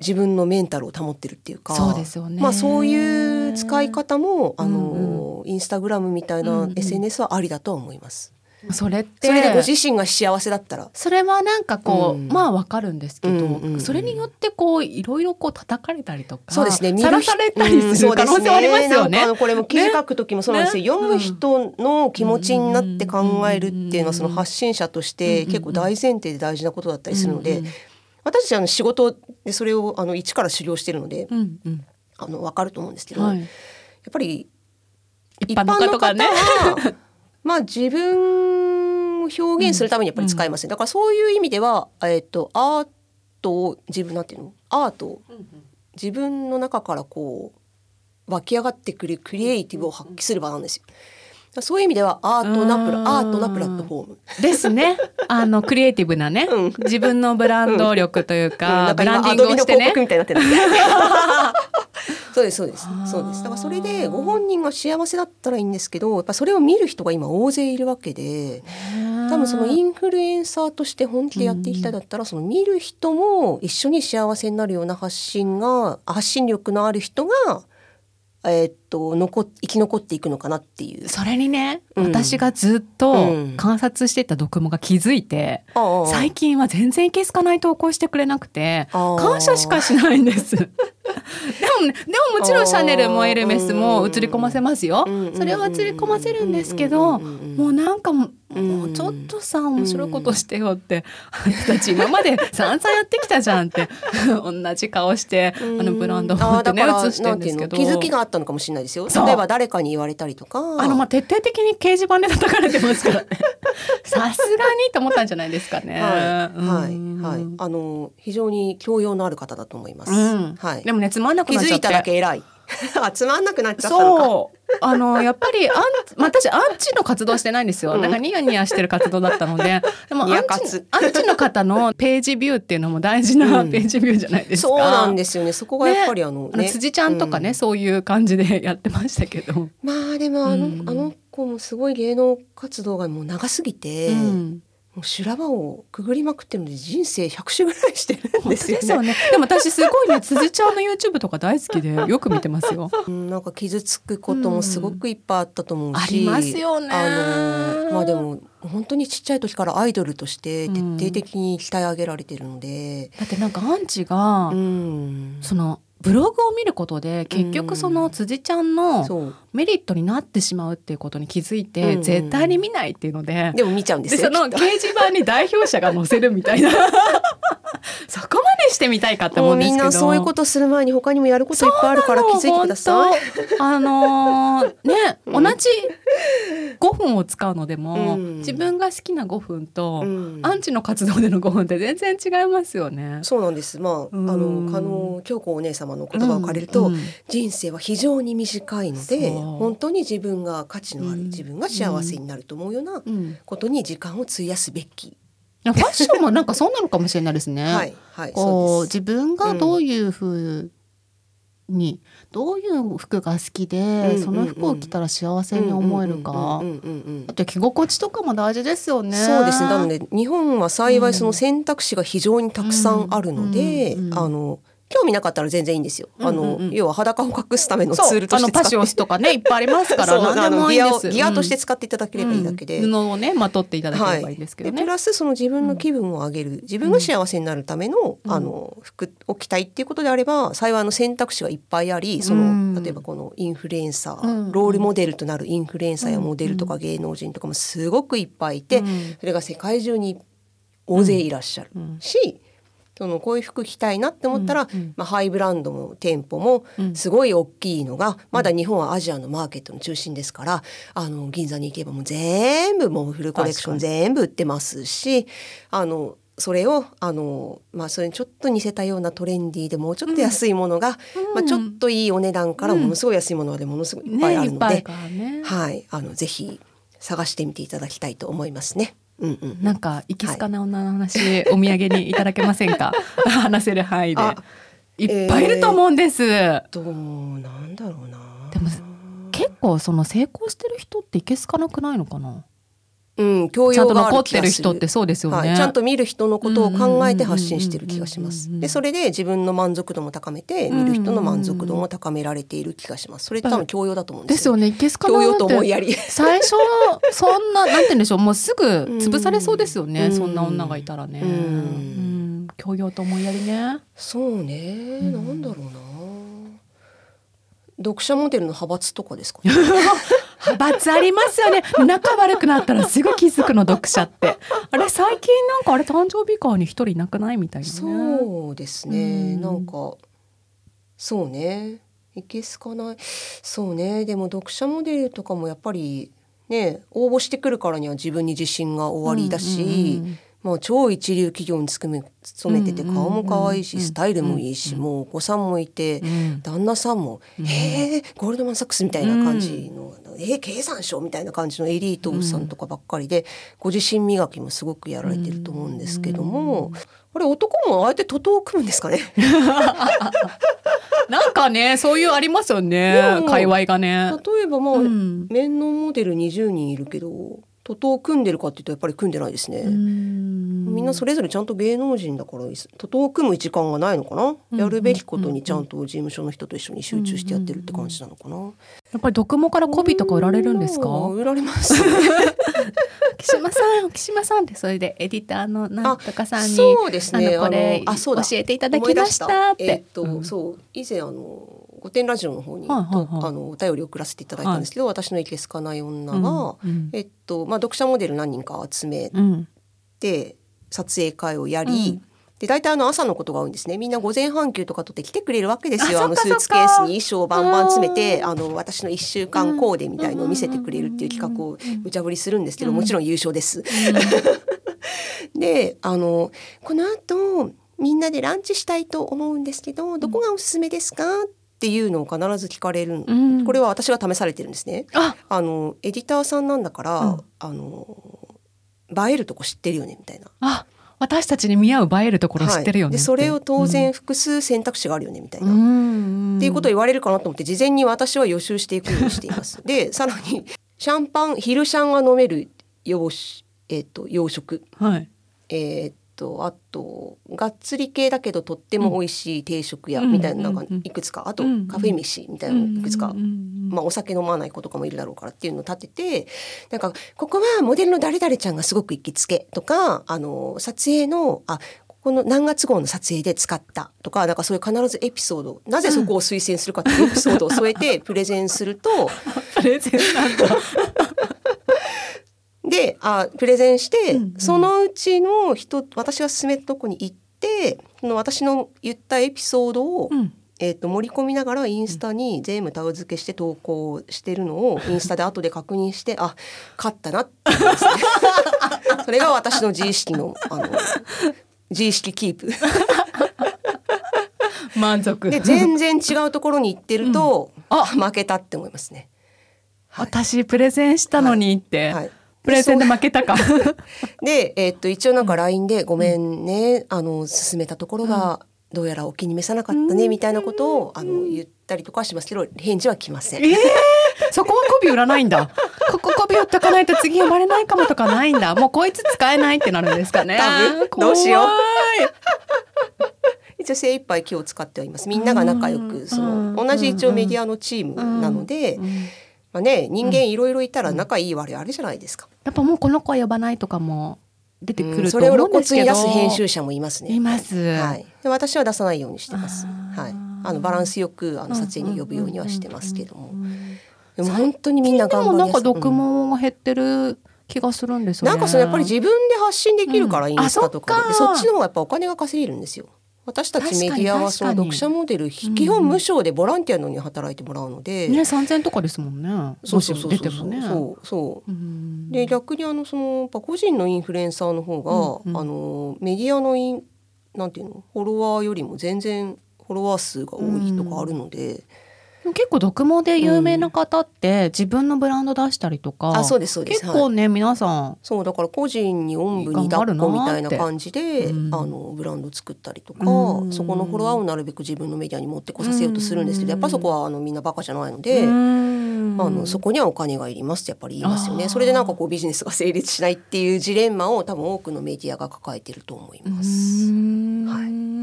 自分のメンタルを保ってるっていうかそうですよね。まあそういう使い方もあの、うんうん、インスタグラムみたいな SNS はありだと思います。それって。それでご自身が幸せだったら。それはなんかこう、うん、まあわかるんですけど、うんうんうん、それによってこういろいろこう叩かれたりとかそうですね。さらされたりする可能性はありますよね。ねこれも記事書く時もそうなんですよ、ね、読む人の気持ちになって考えるっていうのはその発信者として結構大前提で大事なことだったりするので、うんうん、私たちあの仕事でそれをあの一から修行してるので、うんうん、あの分かると思うんですけど、はい、やっぱり一般の方とかね まあは自分を表現するためにやっぱり使いますね、だからそういう意味では、えっと、アートを自分なんていうの？アート。を自分の中からこう湧き上がってくるクリエイティブを発揮する場なんですよ。そういう意味ではアートなプラアートなプラットフォーム。ですね。あのクリエイティブなね、うん、自分のブランド力というか、うん、ブランディングをしてね。みたいになってる。そうですそうです。そうです。だからそれでご本人が幸せだったらいいんですけど、やっぱそれを見る人が今大勢いるわけで、多分そのインフルエンサーとして本気でやっていきたいだったら、その見る人も一緒に幸せになるような発信が発信力のある人がえー、っと残生き残っていくのかなっていう。それにね、うん、私がずっと観察してた読モが気づいて、うん、最近は全然いけすかない投稿してくれなくて感謝しかしないんです。でも、ね、でももちろんシャネルもエルメスも映り込ませますよ、それは映り込ませるんですけど、もうなんかももうちょっとさ面白いことしてよって、あんたち今まで散々やってきたじゃんって同じ顔してあのブランドをってね映してるんですけど。気づきがあったのかもしれないですよ。例えば誰かに言われたりとか。あのまあ徹底的に掲示板で叩かれてますからね。さすがにと思ったんじゃないですかね。はい、はいはい。あの非常に教養のある方だと思います、はい。でもねつまんなくなっちゃって。気づいただけ偉い つまんなくなっちゃったそう。あのやっぱりあん、私アンチの活動してないんですよ。なんかニヤニヤしてる活動だったので、でもアンチアンチの方のページビューっていうのも大事なページビューじゃないですか。そうなんですよね。そこがやっぱりあの、ね。ね、辻ちゃんとかね、うん、そういう感じでやってましたけど。まあでもあの、うん、あの子もすごい芸能活動がもう長すぎて、うん、もう修羅場をくぐりまくってるので人生100種ぐらいしてるんですよね。よねでも私すごいね辻ちゃんの YouTube とか大好きでよく見てますよ。うん、なんか傷つくこともすごくいっぱいあったと思うし、ありますよね。あのまあでも本当にちっちゃい時からアイドルとして徹底的に鍛え上げられてるので、うん、だってなんかアンチが、うん、そのブログを見ることで結局その辻ちゃんのメリットになってしまうっていうことに気づいて絶対に見ないっていうので、でも見ちゃうんですよその掲示板に代表者が載せるみたいな。そこまでしてみたいかって思うんですけど。みんなそういうことする前に他にもやることいっぱいあるから気づいてください。あのー、ね、同じ5分を使うのでも、うん、自分が好きな5分と、うん、アンチの活動での5分って全然違いますよね。そうなんです。まあ、うん、あの加納京子お姉様の言葉を借りると、人生は非常に短いので、本当に自分が価値のある、自分が幸せになると思うようなことに時間を費やすべき。ファッションもなんかそうなのかもしれないですね。はい、はい、こう自分がどういうふうにどういう服が好きで、その服を着たら幸せに思えるか。あと着心地とかも大事ですよね。そうですね。なので日本は幸いその選択肢が非常にたくさんあるので、あの興味なかったら全然いいんですよ。あの、要は裸を隠すためのツールとしてパシオスとかねいっぱいありますから何でもいいです。ギアとして使っていただければいいだけで、布をねまとっていただければい。いですけどね。プラスその自分の気分を上げる、自分が幸せになるための、あの服を着たいっていうことであれば幸いの選択肢がいっぱいありその、例えばこのインフルエンサー、ロールモデルとなるインフルエンサーやモデルとか芸能人とかもすごくいっぱいいて、それが世界中に大勢いらっしゃるし。そのこういう服着たいなって思ったら、うんうん、まあ、ハイブランドも店舗もすごい大きいのが、うん、まだ日本はアジアのマーケットの中心ですからあの銀座に行けばもう全部もうフルコレクション全部売ってますしあのそれをあの、まあ、それにちょっと似せたようなトレンディーでもうちょっと安いものが、うん、まあ、ちょっといいお値段からものすごい安いものまでものすごいいっぱいあるので、ねね、はい、あのぜひ探してみていただきたいと思いますね。うんうん、なんかいきすかな女の話、はい、お土産にいただけませんか？話せる範囲で。いっぱいいると思うんです、えー、どうなんだろうな。でも結構その成功してる人っていけすかなくないのかな？うん、教養が残ってる人ってそうですよね、はい、ちゃんと見る人のことを考えて発信してる気がします。で、それで自分の満足度も高めて、見る人の満足度も高められている気がします。それ多分教養だと思うんですよ、ね。ですよね。いけすか教養と思いやり。最初そんななんて言うんでしょう。もうすぐ潰されそうですよね。そんな女がいたらね。うん。教養と思いやりね。そうね。なんだろうな。読者モデルの派閥とかですか、ね、派閥ありますよね。仲悪くなったらすぐ気づくの読者って。あれ最近なんかあれ誕生日会に一人いなくないみたいな、ね、そうですね、ん、なんかそうね。いけすかない。そうね。でも読者モデルとかもやっぱりね応募してくるからには自分に自信が終わりだし、もう超一流企業に勤め勤めてて顔も可愛いしスタイルもいいしもうお子さんもいて旦那さんも「へえゴールドマン・サックス」みたいな感じの「えー、経産省」みたいな感じのエリートさんとかばっかりでご自身磨きもすごくやられてると思うんですけどもこれ男もあえて徒党を組むんですかね？なんかねそういうありますよね。界隈がね。例えばまあ、面のモデル20人いるけど徒党組んでるかっていうとやっぱり組んでないですね。みんなそれぞれちゃんやっぱ芸能人だから徒党を組む時間がないのかな、やるべきことにちゃんと事務所の人と一緒に集中してやってるって感じなのかな？やっぱり読モからコピーとか売られるんですか？売られます、ね。木島さん、木島さんってそれでエディターのなんとかさんにそうですね。これあそう教えていただきました？って。えっと、うん、そう以前あの御殿ラジオの方に、はいはいはい、あのお便り送らせていただいたんですけど、はい、私のいけすかない女が、うん、えっとまあ読者モデル何人か集めて、撮影会をやり、で大体あの朝のことが多いんですね。みんな午前半休とか取って来てくれるわけですよ。あのスーツケースに衣装をバンバン詰めてあの私の1週間コーデみたいのを見せてくれるっていう企画を無茶ぶりするんですけどもちろん優勝です。であのこの後みんなでランチしたいと思うんですけどどこがおすすめですか？っていうのを必ず聞かれる、うん、これは私が試されてるんですね。あ。のエディターさんなんだから、うん、あの映えるとこ知ってるよねみたいな。あ私たちに見合う映えるところ知ってるよね、はい、でそれを当然複数選択肢があるよねみたいな、うん、っていうことを言われるかなと思って事前に私は予習していくようにしています。でさらにシャンパン昼シャンが飲める洋,、えーと、洋食、はい、えー、とあとがっつり系だけどとっても美味しい定食屋みたいなのがいくつか、あとカフェ飯みたいなのいくつか、まあ、お酒飲まない子とかもいるだろうからっていうのを立ててなんかここはモデルの誰々ちゃんがすごく行きつけとかあの撮影のあこの何月号の撮影で使ったとかなんかそういう必ずエピソードなぜそこを推薦するかっていうエピソードを添えて プレゼンするとプレゼンなんだであプレゼンして、うんうん、そのうちの人私が勧めたとこに行ってその私の言ったエピソードを、うん、えーと、盛り込みながらインスタに全部タグ付けして投稿してるのを インスタで後で確認してあ勝ったなって それが私の自意識のあの自意識キープ。満足。で全然違うところに行ってると、うん、あ。負けたって思いますね、はい、私プレゼンしたのにって、はい、はいプレゼンで負けたか。で、えー、っと一応なんか LINE で「ごめんね、あの進めたところがどうやらお気に召さなかったね」みたいなことをあの言ったりとかしますけど返事は来ません。えー、そこは媚び売らないんだ。ここ媚び売っとかないと次呼ばれないかもとかないんだ。もうこいつ使えないってなるんですかね。どうしよう。一応精一杯気を使ってはいます。みんなが仲良くその同じ一応メディアのチームなので。まあね、人間いろいろいたら仲いい悪いあるじゃないですか。やっぱもうこの子呼ばないとかも出てくると思うんですけど、それを露骨に出す編集者もいますね。います。はい。で私は出さないようにしてます。はい。あのバランスよくあの撮影に呼ぶようにはしてますけども。でも本当にみんな頑張りなんか読毛が減ってる気がするんですよね。なんかそのやっぱり自分で発信できるから、インスタとかで、そっちの方がやっぱお金が稼げるんですよ。私たちメディアはその読者モデル基本無償でボランティアのに働いてもらうので、ね三千とかですもんね。そうそうそうそう、ね、そうそう。で逆にあのその個人のインフルエンサーの方が、うんうん、あのメディアのインなんていうの？フォロワーよりも全然フォロワー数が多いとかあるので。うん結構読モで有名な方って自分のブランド出したりとか、うん、あそうですそうです。結構ね、はい、皆さんそうだから個人におんぶに抱っこみたいな感じで、うん、あのブランド作ったりとか、うん、そこのフォロワーをなるべく自分のメディアに持ってこさせようとするんですけど、やっぱそこはあのみんなバカじゃないので、あのそこにはお金がいりますってやっぱり言いますよね。それでなんかこうビジネスが成立しないっていうジレンマを多分多くのメディアが抱えてると思います。はい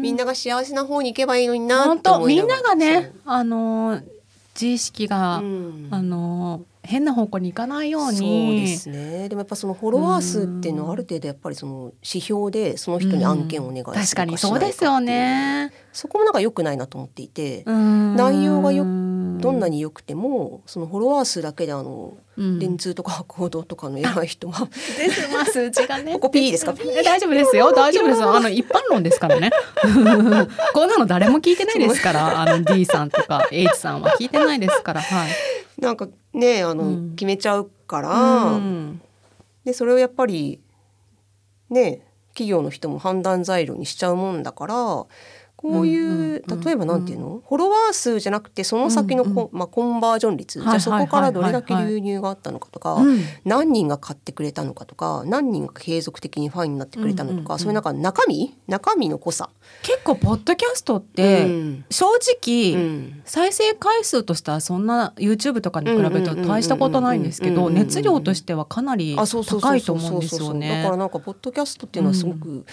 みんなが幸せな方に行けばいいのになと思いみんながねあの自意識が、うん、あの変な方向に行かないように。そうですね。でもやっぱそのフォロワー数っていうのはある程度やっぱりその指標でその人に案件をお願いするか確かにそうですよね。そこもなんか良くないなと思っていて内容がよどんなに良くてもそのフォロワー数だけであの、うん、電通とか行動とかの偉い人は。です。まあ数値がね。ここ P ですか？大丈夫ですよ。大丈夫ですあの一般論ですからね。こんなの誰も聞いてないですからあの D さんとか H さんは聞いてないですから。はい。なんかねあの、うん、決めちゃうから、うん、でそれをやっぱりね企業の人も判断材料にしちゃうもんだからこういう、例えばなんていうの、フォロワー数じゃなくてその先のコ,、まあ、コンバージョン率、じゃあそこからどれだけ流入があったのかとか、何人が買ってくれたのかとか何人が継続的にファンになってくれたのとか、そういうなんか中身？中身の濃さ。結構ポッドキャストって、正直、再生回数としてはそんな YouTube とかに比べると大したことないんですけど熱量としてはかなり高いと思うんですよね。だからなんかポッドキャストっていうのはすごく、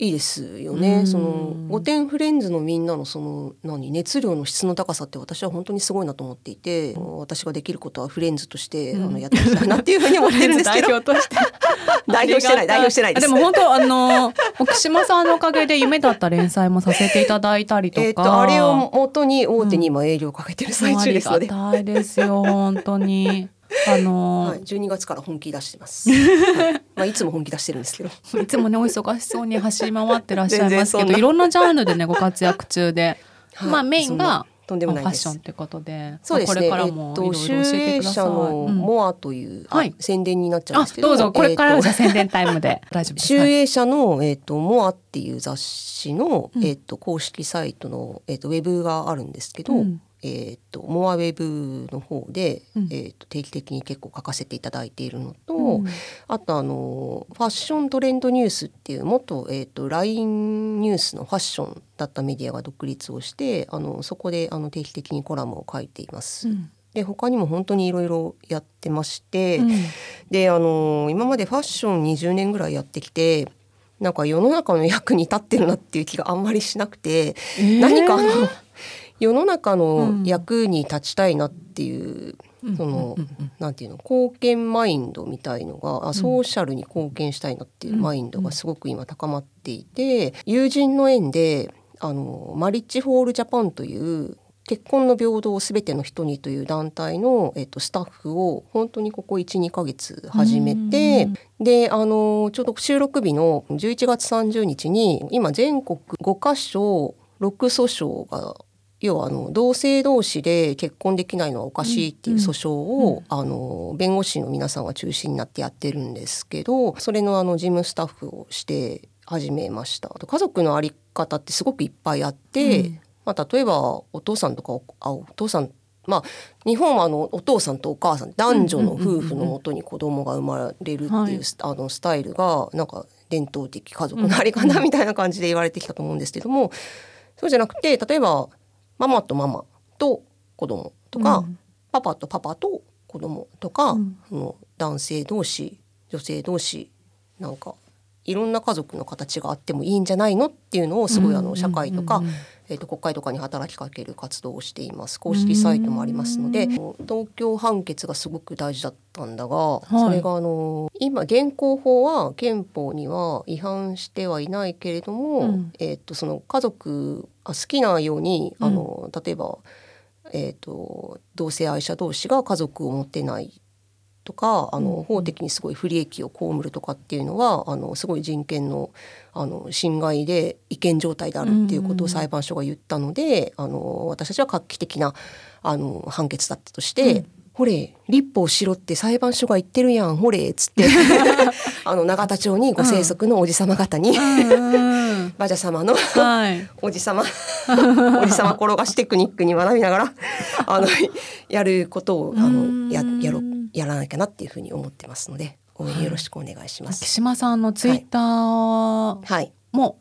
いいですよね。その御殿フレンズのみんなのその何熱量の質の高さって私は本当にすごいなと思っていて、私ができることはフレンズとして、あのやっていきたいなっていうふうに思ってるんですけど。代表として 代表してない代表してないでも本当あの奥島さんのおかげで夢だった連載もさせていただいたりとか。えっとあれを元に大手に今営業をかけてる最中ですので。うん、ありがたいですよ本当に。あのー、はい、12月から本気出してます。はい、まあいつも本気出してるんですけど。いつもねお忙しそうに走り回ってらっしゃいますけど、いろんなジャンルでねご活躍中で、はい、まあメインがとんでもないファッションってことで、そうですね。これからもいろいろ教えてください。のモアという、はい、宣伝になっちゃうんですけど、どうぞ。これからじゃ宣伝タイムで。大丈夫です。集英社のえっ、とモアっていう雑誌の、えっ、と公式サイトのえっ、とウェブがあるんですけど。うんえーと、モアウェブの方で、うん、えーと、定期的に結構書かせていただいているのと、うん、あとあのファッショントレンドニュースっていう元、えーと、LINE ニュースのファッションだったメディアが独立をしてあのそこであの定期的にコラムを書いています。うん。で他にも本当にいろいろやってまして、うん、であの今までファッション20年ぐらいやってきてなんか世の中の役に立ってるなっていう気があんまりしなくて、えー、何かあの世の中の役に立ちたいなっていう、うん、その、うん、なんていうの貢献マインドみたいのがあソーシャルに貢献したいなっていうマインドがすごく今高まっていて、友人の縁であのマリッジホールジャパンという結婚の平等をすべての人にという団体の、えっと、スタッフを本当にここ12ヶ月始めてであのちょうど収録日の11月30日に今全国5カ所6訴訟が要はあの同性同士で結婚できないのはおかしいっていう訴訟を、あの弁護士の皆さんが中心になってやってるんですけどそれのあの事務スタッフをして始めました。家族の在り方ってすごくいっぱいあって、うん、まあ、例えばお父さんとかあお父さんまあ、日本はあのお父さんとお母さん男女の夫婦のもとに子供が生まれるっていう、あのスタイルがなんか伝統的家族の在り方みたいな感じで言われてきたと思うんですけどもそうじゃなくて例えばママとママと子供とか、うん、パパとパパと子供とか、うん、の男性同士女性同士なんかいろんな家族の形があってもいいんじゃないのっていうのをすごいあの社会とか、えー、と国会とかに働きかける活動をしています。公式サイトもありますので東京判決がすごく大事だったんだが、はい、それがあの今現行法は憲法には違反してはいないけれども、うん、えー、とその家族好きなようにあの、例えば、えーと同性愛者同士が家族を持てないとかあの法的にすごい不利益を被るとかっていうのはあのすごい人権のあの侵害で違憲状態であるっていうことを裁判所が言ったので、あの私たちは画期的なあの判決だったとして。うんほれ立法しろって裁判所が言ってるやんほれっつって。あの永田町にご生息のおじ様方に、馬車様の おじ様。おじ様転がしテクニックに学びながらあのやることをあのややろやらなきゃなっていうふうに思ってますので応援よろしくお願いします。木島さんのツイッターも、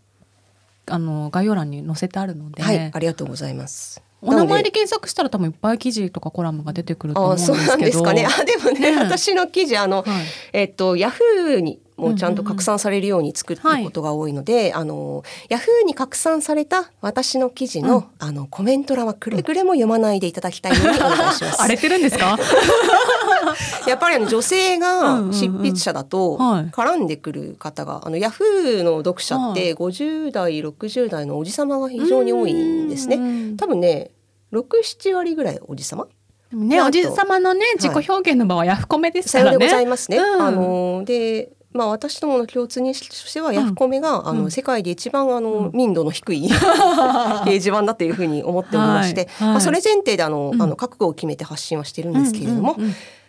あの概要欄に載せてあるので、はい、ありがとうございます。お名前で検索したら多分いっぱい記事とかコラムが出てくると思うんですけど。あそうなんですかね。あでもね、ね私の記事あの、はい、えっとヤフーにもちゃんと拡散されるように作ることが多いので、あのヤフーに拡散された私の記事の、うん、あのコメント欄はくれぐれも読まないでいただきたいのでお願いします。荒れてるんですか？やっぱりあの女性が執筆者だと絡んでくる方が、あのヤフーの読者って50代60代のおじ様が非常に多いんですね。多分ね67割ぐらいおじさまね、おじさまのね自己表現の場はヤフコメですからね。さようでございますね。うん、あのでまあ、私どもの共通認識としてはヤフコメが、うん、あの世界で一番あの、民度の低い 掲示板だというふうに思っておりまして、まあ、それ前提であの、あの覚悟を決めて発信はしてるんですけれども、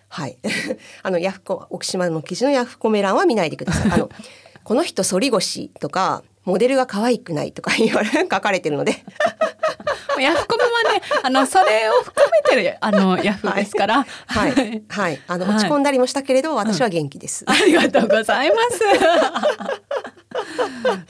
はい。あのヤフコ奥島の記事のヤフコメ欄は見ないでください。あのこの人反り腰とかモデルが可愛くないとか言われ 書かれてるのでヤフコメはね、あのそれを含めてるあのヤフですから、はい、はい、はい、あの落ち込んだりもしたけれど、私は元気です、うん、ありがとうございます。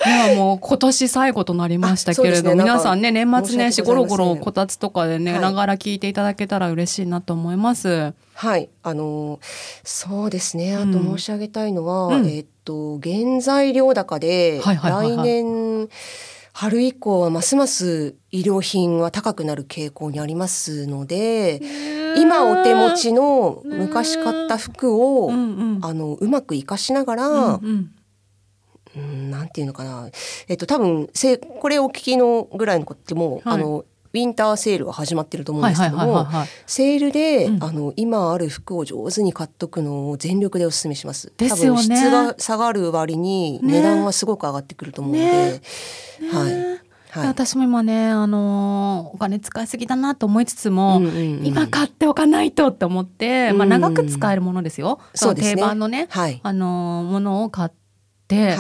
いやもう今年最後となりましたけれど、ね、皆さんね年末年始ゴロゴロこたつとかでね、はい、ながら聞いていただけたら嬉しいなと思います。はい。あのそうですね。あと申し上げたいのは、うん、えっと原材料高で、はいはいはいはい、来年春以降はますます医療品は高くなる傾向にありますので今お手持ちの昔買った服を、うあのうまく活かしながら、うんうん、なんていうのかな。えっと多分せこれお聞きのぐらいの子っても、はい、あのウィンターセールが始まってると思うんですけども、セールで、うん、あの今ある服を上手に買っとくのを全力でお勧めします。ですよね。質が下がる割に値段はすごく上がってくると思うので、ね。ね、はい。はい、私も今ね、あのー、お金使いすぎだなと思いつつも、今買っておかないとって思って、まあ、長く使えるものですよ、その定番のね、はい、あのー、ものを買って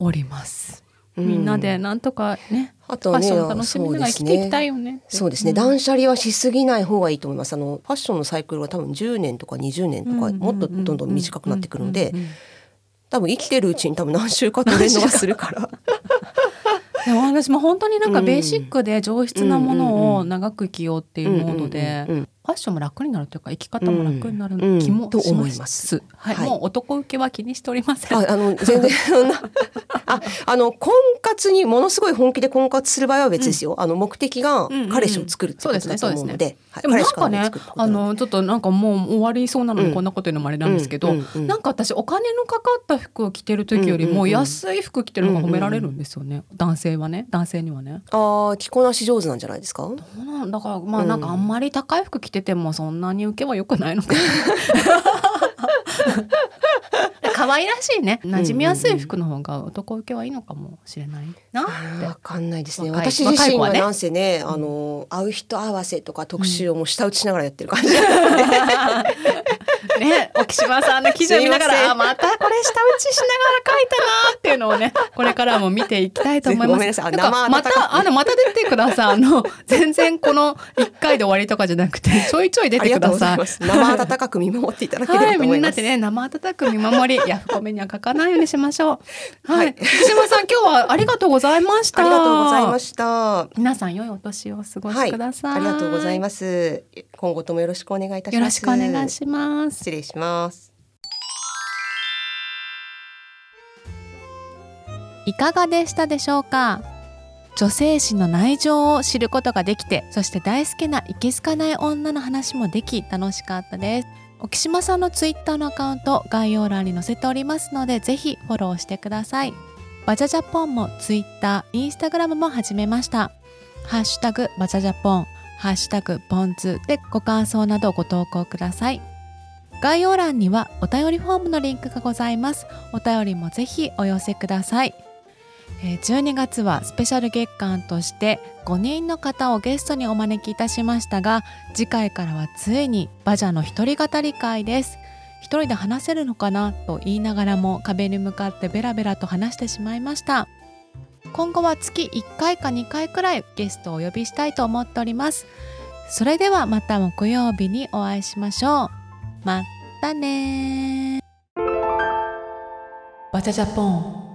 おります。みんなでなんとかね、あとね、楽しみながら生きていきたいよね。そうですね。断捨離はしすぎない方がいいと思います。あのファッションのサイクルは多分10年とか20年とか、もっとどんどん短くなってくるので、多分生きてるうちに多分何週かトレンドがするから。でも私も本当になんかベーシックで上質なものを長く生きようっていうモードでファッションも楽になるというか生き方も楽になる気もします。うんうん、はい、はい、もう男受けは気にしておりません。ああの全然ああの婚活にものすごい本気で婚活する場合は別ですよ。うん、あの目的が彼氏を作るってことだと思うので。でもなんかねあのちょっとなんかもう終わりそうなのにこんなこと言うのもあれなんですけど、なんか私お金のかかった服を着てる時よりも安い服着てるのが褒められるんですよね。男性はね男性にはね。ああ着こなし上手なんじゃないですか？どうなんだからまあなんかあんまり高い服着ててもそんなに受けは良くないのか 可愛らしいね。馴染みやすい服の方が男受けはいいのかもしれないなわかんないですね。私自身はなんせね、ね、あの会う人合わせとか特集をもう舌打ちしながらやってる感じ、ね ね、沖島さんの記事を見ながら、またこれ下打ちしながら書いたなっていうのをね、これからも見ていきたいと思います。また、あの、また出てください。あの、全然この一回で終わりとかじゃなくて、ちょいちょい出てください。い生温かく見守っていただければ。はい、みんなでね、生温かく見守り、ヤフコメには書かないようにしましょう。はい。沖島さん、今日はありがとうございました。ありがとうございました。皆さん、良いお年をお過ごしください。ありがとうございます。今後ともよろしくお願いいたします。よろしくお願いします。失礼します。いかがでしたでしょうか？女性誌の内情を知ることができてそして大好きないけすかない女の話もでき楽しかったです沖島さんのツイッターのアカウント概要欄に載せておりますのでぜひフォローしてください。バジャジャポンもツイッター、インスタグラムも始めました。ハッシュタグバジャジャポン。ハッシュタグポンズでご感想などご投稿ください。概要欄にはお便りフォームのリンクがございます。お便りもぜひお寄せください。12月はスペシャル月間として5人の方をゲストにお招きいたしましたが次回からはついにバジャの一人語り会です。一人で話せるのかな？と言いながらも壁に向かってベラベラと話してしまいました。今後は月1回か2回くらいゲストをお呼びしたいと思っております。それではまた木曜日にお会いしましょう。またねバチャジャポン。